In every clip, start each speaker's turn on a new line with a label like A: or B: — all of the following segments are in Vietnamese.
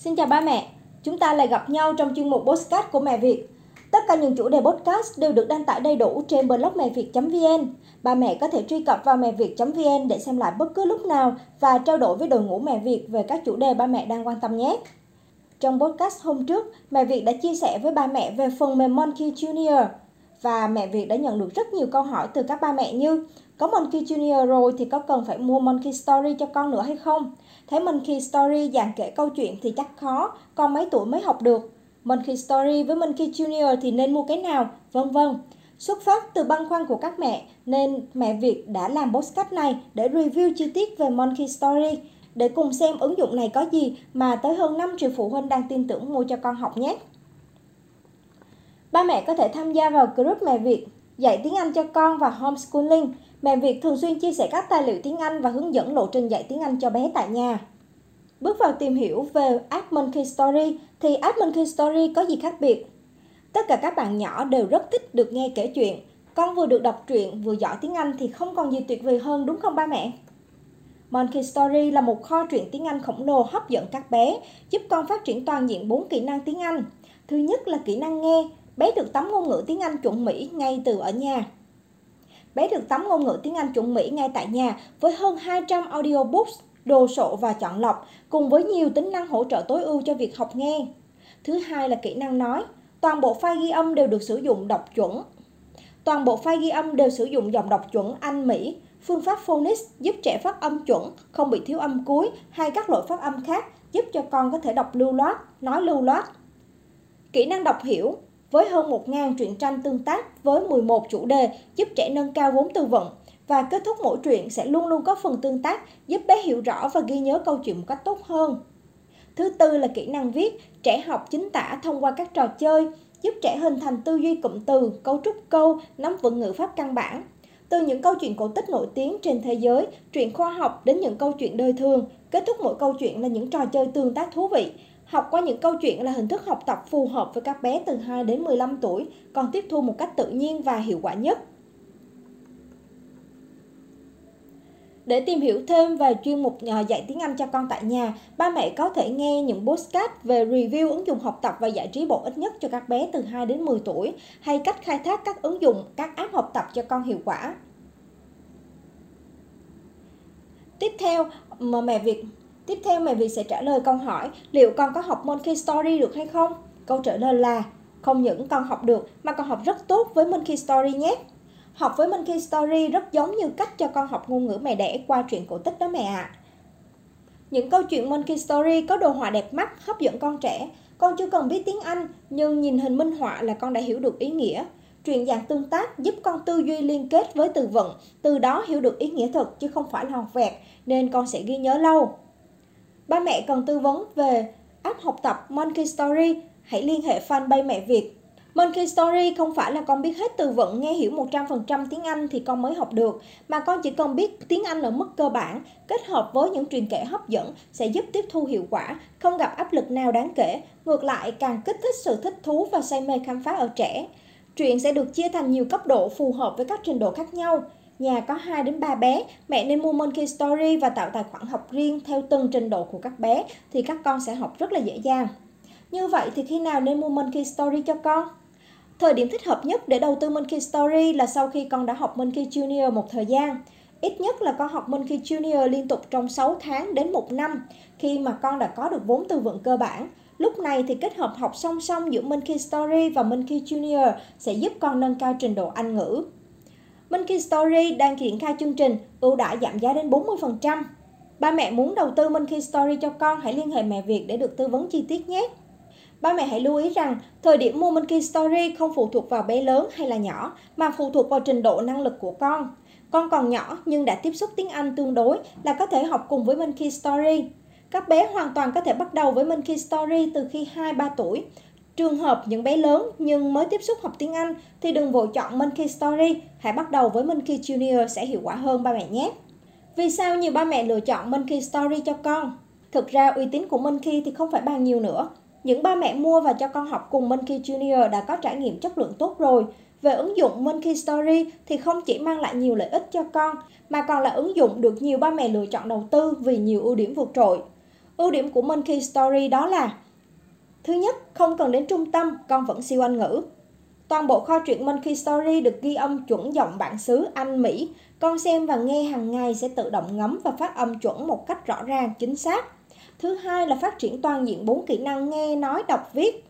A: Xin chào ba mẹ, chúng ta lại gặp nhau trong chuyên mục podcast của Mẹ Việt. Tất cả những chủ đề podcast đều được đăng tải đầy đủ trên blog mẹ việt.vn. Ba mẹ có thể truy cập vào mẹ việt.vn để xem lại bất cứ lúc nào và trao đổi với đội ngũ Mẹ Việt về các chủ đề ba mẹ đang quan tâm nhé. Trong podcast hôm trước, Mẹ Việt đã chia sẻ với ba mẹ về phần mềm Monkey Junior và Mẹ Việt đã nhận được rất nhiều câu hỏi từ các ba mẹ như có Monkey Junior rồi thì có cần phải mua Monkey Story cho con nữa hay không? Thấy Monkey Story dạng kể câu chuyện thì chắc khó, con mấy tuổi mới học được. Monkey Story với Monkey Junior thì nên mua cái nào? Vân vân. Xuất phát từ băn khoăn của các mẹ nên mẹ Việt đã làm postcard này để review chi tiết về Monkey Story để cùng xem ứng dụng này có gì mà tới hơn 5 triệu phụ huynh đang tin tưởng mua cho con học nhé. Ba mẹ có thể tham gia vào group Mẹ Việt dạy tiếng Anh cho con và homeschooling Mẹ Việt thường xuyên chia sẻ các tài liệu tiếng Anh và hướng dẫn lộ trình dạy tiếng Anh cho bé tại nhà. Bước vào tìm hiểu về app Monkey Story thì app Monkey Story có gì khác biệt? Tất cả các bạn nhỏ đều rất thích được nghe kể chuyện. Con vừa được đọc truyện vừa giỏi tiếng Anh thì không còn gì tuyệt vời hơn đúng không ba mẹ? Monkey Story là một kho truyện tiếng Anh khổng lồ hấp dẫn các bé, giúp con phát triển toàn diện 4 kỹ năng tiếng Anh. Thứ nhất là kỹ năng nghe, bé được tắm ngôn ngữ tiếng Anh chuẩn Mỹ ngay từ ở nhà bé được tắm ngôn ngữ tiếng Anh chuẩn Mỹ ngay tại nhà với hơn 200 audiobooks, đồ sộ và chọn lọc, cùng với nhiều tính năng hỗ trợ tối ưu cho việc học nghe. Thứ hai là kỹ năng nói. Toàn bộ file ghi âm đều được sử dụng đọc chuẩn. Toàn bộ file ghi âm đều sử dụng dòng đọc chuẩn Anh Mỹ, phương pháp phonics giúp trẻ phát âm chuẩn, không bị thiếu âm cuối hay các lỗi phát âm khác, giúp cho con có thể đọc lưu loát, nói lưu loát. Kỹ năng đọc hiểu với hơn 1.000 truyện tranh tương tác với 11 chủ đề giúp trẻ nâng cao vốn từ vựng và kết thúc mỗi truyện sẽ luôn luôn có phần tương tác giúp bé hiểu rõ và ghi nhớ câu chuyện một cách tốt hơn. Thứ tư là kỹ năng viết, trẻ học chính tả thông qua các trò chơi, giúp trẻ hình thành tư duy cụm từ, cấu trúc câu, nắm vững ngữ pháp căn bản. Từ những câu chuyện cổ tích nổi tiếng trên thế giới, truyện khoa học đến những câu chuyện đời thường, kết thúc mỗi câu chuyện là những trò chơi tương tác thú vị, Học qua những câu chuyện là hình thức học tập phù hợp với các bé từ 2 đến 15 tuổi, còn tiếp thu một cách tự nhiên và hiệu quả nhất. Để tìm hiểu thêm về chuyên mục ờ, dạy tiếng Anh cho con tại nhà, ba mẹ có thể nghe những postcard về review ứng dụng học tập và giải trí bổ ích nhất cho các bé từ 2 đến 10 tuổi, hay cách khai thác các ứng dụng, các app học tập cho con hiệu quả. Tiếp theo, mà mẹ Việt Tiếp theo mẹ Việt sẽ trả lời câu hỏi liệu con có học Monkey Story được hay không? Câu trả lời là không những con học được mà còn học rất tốt với Monkey Story nhé. Học với Monkey Story rất giống như cách cho con học ngôn ngữ mẹ đẻ qua truyện cổ tích đó mẹ ạ. À. Những câu chuyện Monkey Story có đồ họa đẹp mắt, hấp dẫn con trẻ. Con chưa cần biết tiếng Anh, nhưng nhìn hình minh họa là con đã hiểu được ý nghĩa. Truyền dạng tương tác giúp con tư duy liên kết với từ vựng, từ đó hiểu được ý nghĩa thật chứ không phải là học vẹt, nên con sẽ ghi nhớ lâu. Ba mẹ cần tư vấn về app học tập Monkey Story, hãy liên hệ fanpage Mẹ Việt. Monkey Story không phải là con biết hết từ vựng, nghe hiểu 100% tiếng Anh thì con mới học được, mà con chỉ cần biết tiếng Anh ở mức cơ bản, kết hợp với những truyền kể hấp dẫn sẽ giúp tiếp thu hiệu quả, không gặp áp lực nào đáng kể, ngược lại càng kích thích sự thích thú và say mê khám phá ở trẻ. Truyện sẽ được chia thành nhiều cấp độ phù hợp với các trình độ khác nhau. Nhà có 2 đến 3 bé, mẹ nên mua Monkey Story và tạo tài khoản học riêng theo từng trình độ của các bé thì các con sẽ học rất là dễ dàng. Như vậy thì khi nào nên mua Monkey Story cho con? Thời điểm thích hợp nhất để đầu tư Monkey Story là sau khi con đã học Monkey Junior một thời gian. Ít nhất là con học Monkey Junior liên tục trong 6 tháng đến 1 năm khi mà con đã có được vốn từ vựng cơ bản. Lúc này thì kết hợp học song song giữa Monkey Story và Monkey Junior sẽ giúp con nâng cao trình độ Anh ngữ. Monkey Story đang triển khai chương trình ưu đãi giảm giá đến 40%. Ba mẹ muốn đầu tư Monkey Story cho con hãy liên hệ mẹ Việt để được tư vấn chi tiết nhé. Ba mẹ hãy lưu ý rằng, thời điểm mua Monkey Story không phụ thuộc vào bé lớn hay là nhỏ, mà phụ thuộc vào trình độ năng lực của con. Con còn nhỏ nhưng đã tiếp xúc tiếng Anh tương đối là có thể học cùng với Monkey Story. Các bé hoàn toàn có thể bắt đầu với Monkey Story từ khi 2-3 tuổi, Trường hợp những bé lớn nhưng mới tiếp xúc học tiếng Anh thì đừng vội chọn Monkey Story, hãy bắt đầu với Monkey Junior sẽ hiệu quả hơn ba mẹ nhé. Vì sao nhiều ba mẹ lựa chọn Monkey Story cho con? Thực ra uy tín của Monkey thì không phải bàn nhiều nữa. Những ba mẹ mua và cho con học cùng Monkey Junior đã có trải nghiệm chất lượng tốt rồi. Về ứng dụng Monkey Story thì không chỉ mang lại nhiều lợi ích cho con, mà còn là ứng dụng được nhiều ba mẹ lựa chọn đầu tư vì nhiều ưu điểm vượt trội. Ưu điểm của Monkey Story đó là Thứ nhất, không cần đến trung tâm, con vẫn siêu Anh ngữ. Toàn bộ kho truyện Monkey Story được ghi âm chuẩn giọng bản xứ Anh Mỹ. Con xem và nghe hàng ngày sẽ tự động ngấm và phát âm chuẩn một cách rõ ràng, chính xác. Thứ hai là phát triển toàn diện bốn kỹ năng nghe, nói, đọc, viết.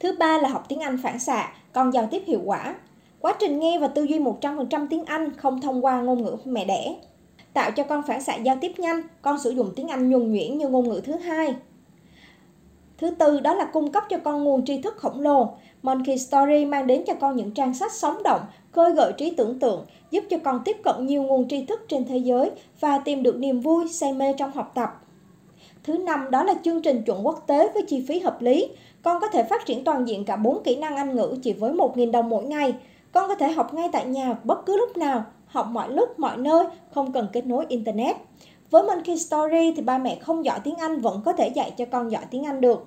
A: Thứ ba là học tiếng Anh phản xạ, con giao tiếp hiệu quả. Quá trình nghe và tư duy 100% tiếng Anh không thông qua ngôn ngữ mẹ đẻ. Tạo cho con phản xạ giao tiếp nhanh, con sử dụng tiếng Anh nhuần nhuyễn như ngôn ngữ thứ hai. Thứ tư đó là cung cấp cho con nguồn tri thức khổng lồ. Monkey Story mang đến cho con những trang sách sống động, khơi gợi trí tưởng tượng, giúp cho con tiếp cận nhiều nguồn tri thức trên thế giới và tìm được niềm vui, say mê trong học tập. Thứ năm đó là chương trình chuẩn quốc tế với chi phí hợp lý. Con có thể phát triển toàn diện cả 4 kỹ năng Anh ngữ chỉ với 1.000 đồng mỗi ngày. Con có thể học ngay tại nhà bất cứ lúc nào, học mọi lúc, mọi nơi, không cần kết nối Internet. Với Monkey Story thì ba mẹ không giỏi tiếng Anh vẫn có thể dạy cho con giỏi tiếng Anh được.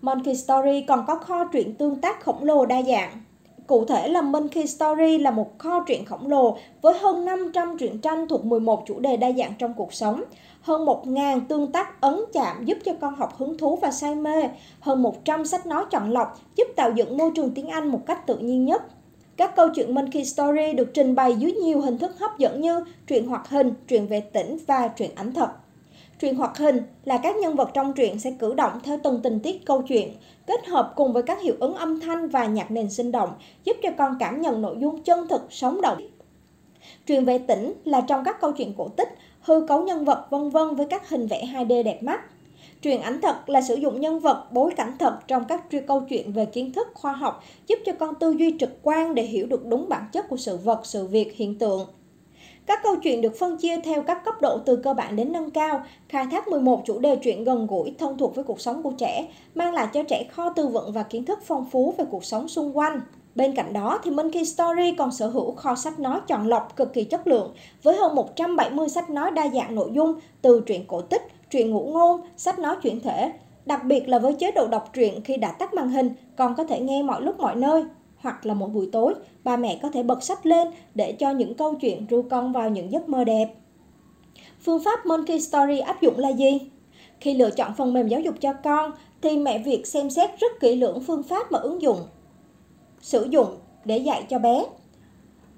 A: Monkey Story còn có kho truyện tương tác khổng lồ đa dạng. Cụ thể là Monkey Story là một kho truyện khổng lồ với hơn 500 truyện tranh thuộc 11 chủ đề đa dạng trong cuộc sống, hơn 1.000 tương tác ấn chạm giúp cho con học hứng thú và say mê, hơn 100 sách nói chọn lọc giúp tạo dựng môi trường tiếng Anh một cách tự nhiên nhất. Các câu chuyện Monkey Story được trình bày dưới nhiều hình thức hấp dẫn như truyện hoạt hình, truyện về tỉnh và truyện ảnh thật. Truyện hoạt hình là các nhân vật trong truyện sẽ cử động theo từng tình tiết câu chuyện, kết hợp cùng với các hiệu ứng âm thanh và nhạc nền sinh động, giúp cho con cảm nhận nội dung chân thực, sống động. Truyện về tỉnh là trong các câu chuyện cổ tích, hư cấu nhân vật vân vân với các hình vẽ 2D đẹp mắt. Truyền ảnh thật là sử dụng nhân vật, bối cảnh thật trong các câu chuyện về kiến thức khoa học, giúp cho con tư duy trực quan để hiểu được đúng bản chất của sự vật, sự việc, hiện tượng. Các câu chuyện được phân chia theo các cấp độ từ cơ bản đến nâng cao, khai thác 11 chủ đề truyện gần gũi, thân thuộc với cuộc sống của trẻ, mang lại cho trẻ kho tư vựng và kiến thức phong phú về cuộc sống xung quanh. Bên cạnh đó thì Monkey Story còn sở hữu kho sách nói chọn lọc cực kỳ chất lượng với hơn 170 sách nói đa dạng nội dung từ truyện cổ tích, truyện ngụ ngôn, sách nói chuyển thể. Đặc biệt là với chế độ đọc truyện khi đã tắt màn hình, còn có thể nghe mọi lúc mọi nơi. Hoặc là một buổi tối, ba mẹ có thể bật sách lên để cho những câu chuyện ru con vào những giấc mơ đẹp. Phương pháp Monkey Story áp dụng là gì? Khi lựa chọn phần mềm giáo dục cho con, thì mẹ Việt xem xét rất kỹ lưỡng phương pháp mà ứng dụng, sử dụng để dạy cho bé.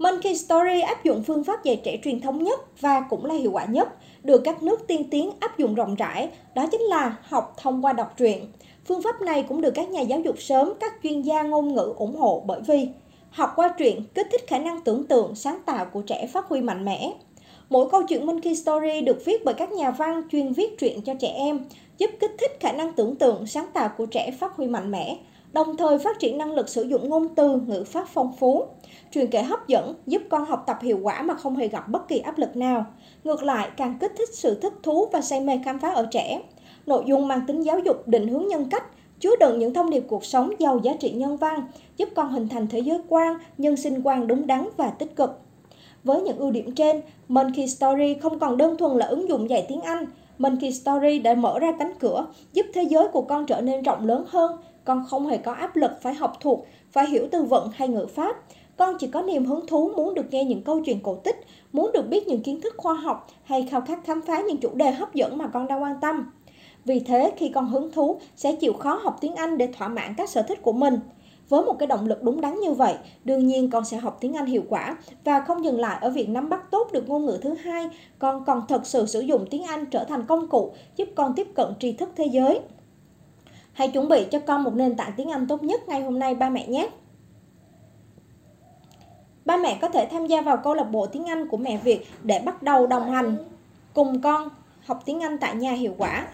A: Monkey Story áp dụng phương pháp dạy trẻ truyền thống nhất và cũng là hiệu quả nhất, được các nước tiên tiến áp dụng rộng rãi, đó chính là học thông qua đọc truyện. Phương pháp này cũng được các nhà giáo dục sớm, các chuyên gia ngôn ngữ ủng hộ bởi vì học qua truyện kích thích khả năng tưởng tượng, sáng tạo của trẻ phát huy mạnh mẽ. Mỗi câu chuyện Monkey Story được viết bởi các nhà văn chuyên viết truyện cho trẻ em, giúp kích thích khả năng tưởng tượng, sáng tạo của trẻ phát huy mạnh mẽ, đồng thời phát triển năng lực sử dụng ngôn từ, ngữ pháp phong phú. Truyền kể hấp dẫn giúp con học tập hiệu quả mà không hề gặp bất kỳ áp lực nào. Ngược lại, càng kích thích sự thích thú và say mê khám phá ở trẻ. Nội dung mang tính giáo dục định hướng nhân cách, chứa đựng những thông điệp cuộc sống giàu giá trị nhân văn, giúp con hình thành thế giới quan, nhân sinh quan đúng đắn và tích cực. Với những ưu điểm trên, Monkey Story không còn đơn thuần là ứng dụng dạy tiếng Anh. Monkey Story đã mở ra cánh cửa, giúp thế giới của con trở nên rộng lớn hơn. Con không hề có áp lực phải học thuộc, phải hiểu từ vựng hay ngữ pháp. Con chỉ có niềm hứng thú muốn được nghe những câu chuyện cổ tích, muốn được biết những kiến thức khoa học hay khao khát khám phá những chủ đề hấp dẫn mà con đang quan tâm. Vì thế, khi con hứng thú, sẽ chịu khó học tiếng Anh để thỏa mãn các sở thích của mình. Với một cái động lực đúng đắn như vậy, đương nhiên con sẽ học tiếng Anh hiệu quả và không dừng lại ở việc nắm bắt tốt được ngôn ngữ thứ hai, con còn thật sự sử dụng tiếng Anh trở thành công cụ giúp con tiếp cận tri thức thế giới. Hãy chuẩn bị cho con một nền tảng tiếng Anh tốt nhất ngay hôm nay ba mẹ nhé. Ba mẹ có thể tham gia vào câu lạc bộ tiếng Anh của mẹ Việt để bắt đầu đồng hành cùng con học tiếng Anh tại nhà hiệu quả.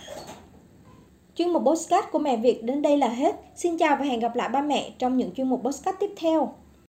A: Chuyên mục podcast của mẹ Việt đến đây là hết. Xin chào và hẹn gặp lại ba mẹ trong những chuyên mục podcast tiếp theo.